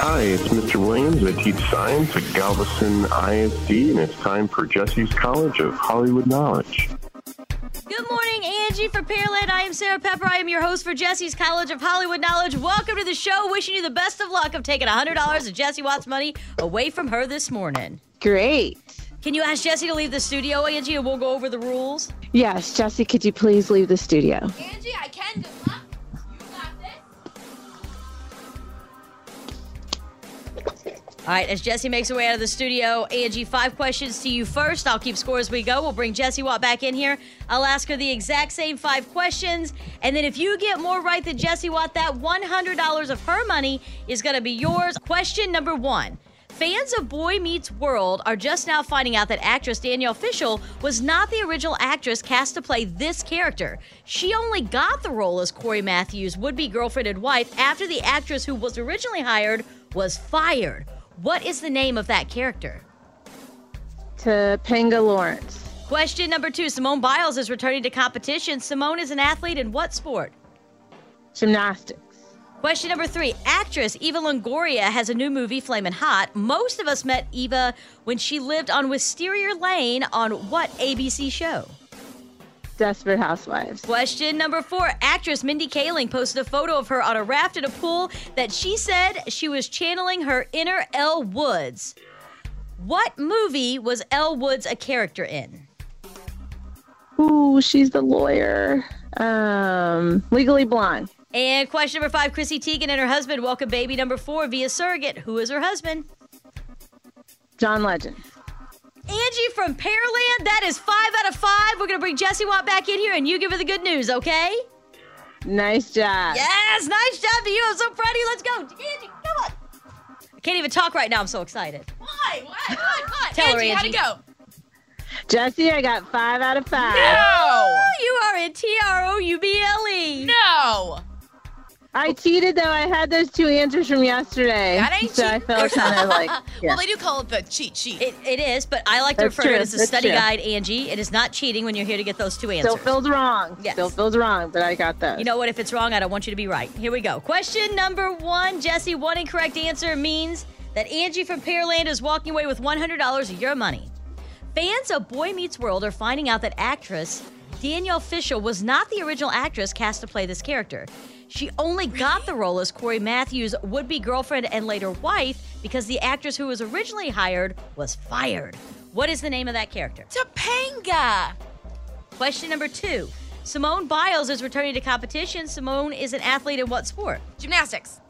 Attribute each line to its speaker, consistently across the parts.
Speaker 1: Hi, it's Mr. Williams. I teach science at Galveston ISD, and it's time for Jessie's College of Hollywood Knowledge.
Speaker 2: Good morning, Angie for Pearland. I am Sarah Pepper. I am your host for Jessie's College of Hollywood Knowledge. Welcome to the show. Wishing you the best of luck of taking $100 of Jessie Watts money away from her this morning.
Speaker 3: Great.
Speaker 2: Can you ask Jessie to leave the studio, Angie, and we'll go over the rules?
Speaker 3: Yes, Jessie, could you please leave the studio?
Speaker 4: Angie, I
Speaker 2: All right, as Jessie makes her way out of the studio, Angie, five questions to you first. I'll keep score as we go. We'll bring Jessie Watt back in here. I'll ask her the exact same five questions. And then if you get more right than Jessie Watt, that $100 of her money is going to be yours. Question number one. Fans of Boy Meets World are just now finding out that actress Danielle Fishel was not the original actress cast to play this character. She only got the role as Corey Matthews' would be girlfriend and wife after the actress who was originally hired was fired. What is the name of that character?
Speaker 3: Topanga Lawrence.
Speaker 2: Question number two Simone Biles is returning to competition. Simone is an athlete in what sport?
Speaker 3: Gymnastics.
Speaker 2: Question number three Actress Eva Longoria has a new movie, Flamin' Hot. Most of us met Eva when she lived on Wisteria Lane on what ABC show?
Speaker 3: Desperate Housewives.
Speaker 2: Question number four. Actress Mindy Kaling posted a photo of her on a raft in a pool that she said she was channeling her inner Elle Woods. What movie was Elle Woods a character in?
Speaker 3: Ooh, she's the lawyer. Um, Legally Blonde.
Speaker 2: And question number five Chrissy Teigen and her husband welcome baby number four via surrogate. Who is her husband?
Speaker 3: John Legend.
Speaker 2: Angie from Pearland. That is five out of five. We're going to bring Jessie Watt back in here and you give her the good news, okay?
Speaker 3: Nice job.
Speaker 2: Yes, nice job to you. I'm so proud of you. Let's go. Angie, come on. I can't even talk right now. I'm so excited.
Speaker 4: Why? What? What? What?
Speaker 2: Tell her,
Speaker 4: Angie, how'd it go?
Speaker 3: Jessie, I got five out of five.
Speaker 4: No.
Speaker 2: You are in T R O U B L E.
Speaker 4: No.
Speaker 3: I cheated though. I had those two answers from yesterday.
Speaker 4: That ain't
Speaker 3: so I
Speaker 4: cheating.
Speaker 3: felt kind of like yeah.
Speaker 4: Well, they do call it the cheat sheet.
Speaker 2: It, it is, but I like to
Speaker 3: That's
Speaker 2: refer to it as a
Speaker 3: That's
Speaker 2: study
Speaker 3: true.
Speaker 2: guide, Angie. It is not cheating when you're here to get those two answers.
Speaker 3: Still feels wrong.
Speaker 2: Yes.
Speaker 3: Still feels wrong, but I got those.
Speaker 2: You know what? If it's wrong, I don't want you to be right. Here we go. Question number one Jessie, one incorrect answer means that Angie from Pearland is walking away with $100 of your money. Fans of Boy Meets World are finding out that actress Danielle Fishel was not the original actress cast to play this character. She only got the role as Corey Matthews' would be girlfriend and later wife because the actress who was originally hired was fired. What is the name of that character?
Speaker 4: Topanga.
Speaker 2: Question number two Simone Biles is returning to competition. Simone is an athlete in what sport?
Speaker 4: Gymnastics.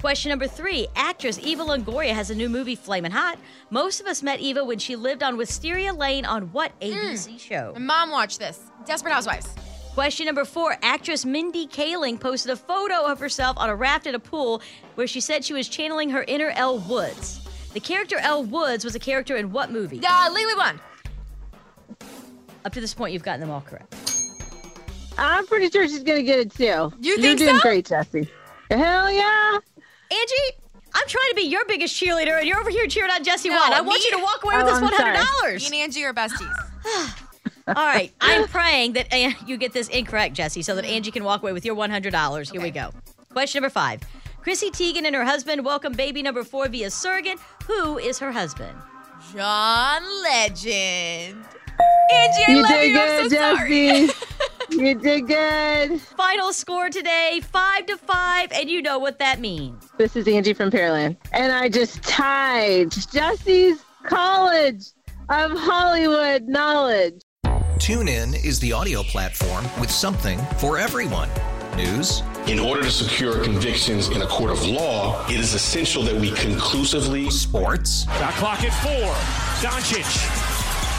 Speaker 2: Question number three Actress Eva Longoria has a new movie, Flamin' Hot. Most of us met Eva when she lived on Wisteria Lane on what ABC show?
Speaker 4: My mom watched this. Desperate Housewives.
Speaker 2: Question number four Actress Mindy Kaling posted a photo of herself on a raft at a pool where she said she was channeling her inner Elle Woods. The character Elle Woods was a character in what movie?
Speaker 4: Uh, Legally Blonde.
Speaker 2: Up to this point, you've gotten them all correct.
Speaker 3: I'm pretty sure she's gonna get it too.
Speaker 4: You
Speaker 3: You're
Speaker 4: think
Speaker 3: doing
Speaker 4: so?
Speaker 3: great, Jessie. Hell yeah.
Speaker 2: Angie, I'm trying to be your biggest cheerleader, and you're over here cheering on Jessie
Speaker 4: No,
Speaker 2: Watt. I want
Speaker 4: me-
Speaker 2: you to walk away
Speaker 3: Oh,
Speaker 2: with this
Speaker 3: $100.
Speaker 4: Me and Angie are besties.
Speaker 2: All right, I'm praying that uh, you get this incorrect, Jessie, so that Angie can walk away with your $100. Here we go. Question number five. Chrissy Teigen and her husband welcome baby number four via surrogate. Who is her husband?
Speaker 4: John Legend. Angie, I
Speaker 3: You
Speaker 4: love
Speaker 3: did
Speaker 4: you. I'm
Speaker 3: good,
Speaker 4: so sorry.
Speaker 3: Jessie. You did good.
Speaker 2: Final score today, five to five, and you know what that means.
Speaker 3: This is Angie from Pearland. And I just tied Jessie's College of Hollywood Knowledge.
Speaker 5: TuneIn is the audio platform with something for everyone. News,
Speaker 6: In order to secure convictions in a court of law, it is essential that we conclusively
Speaker 5: sports,
Speaker 7: Shot clock at four. Doncic.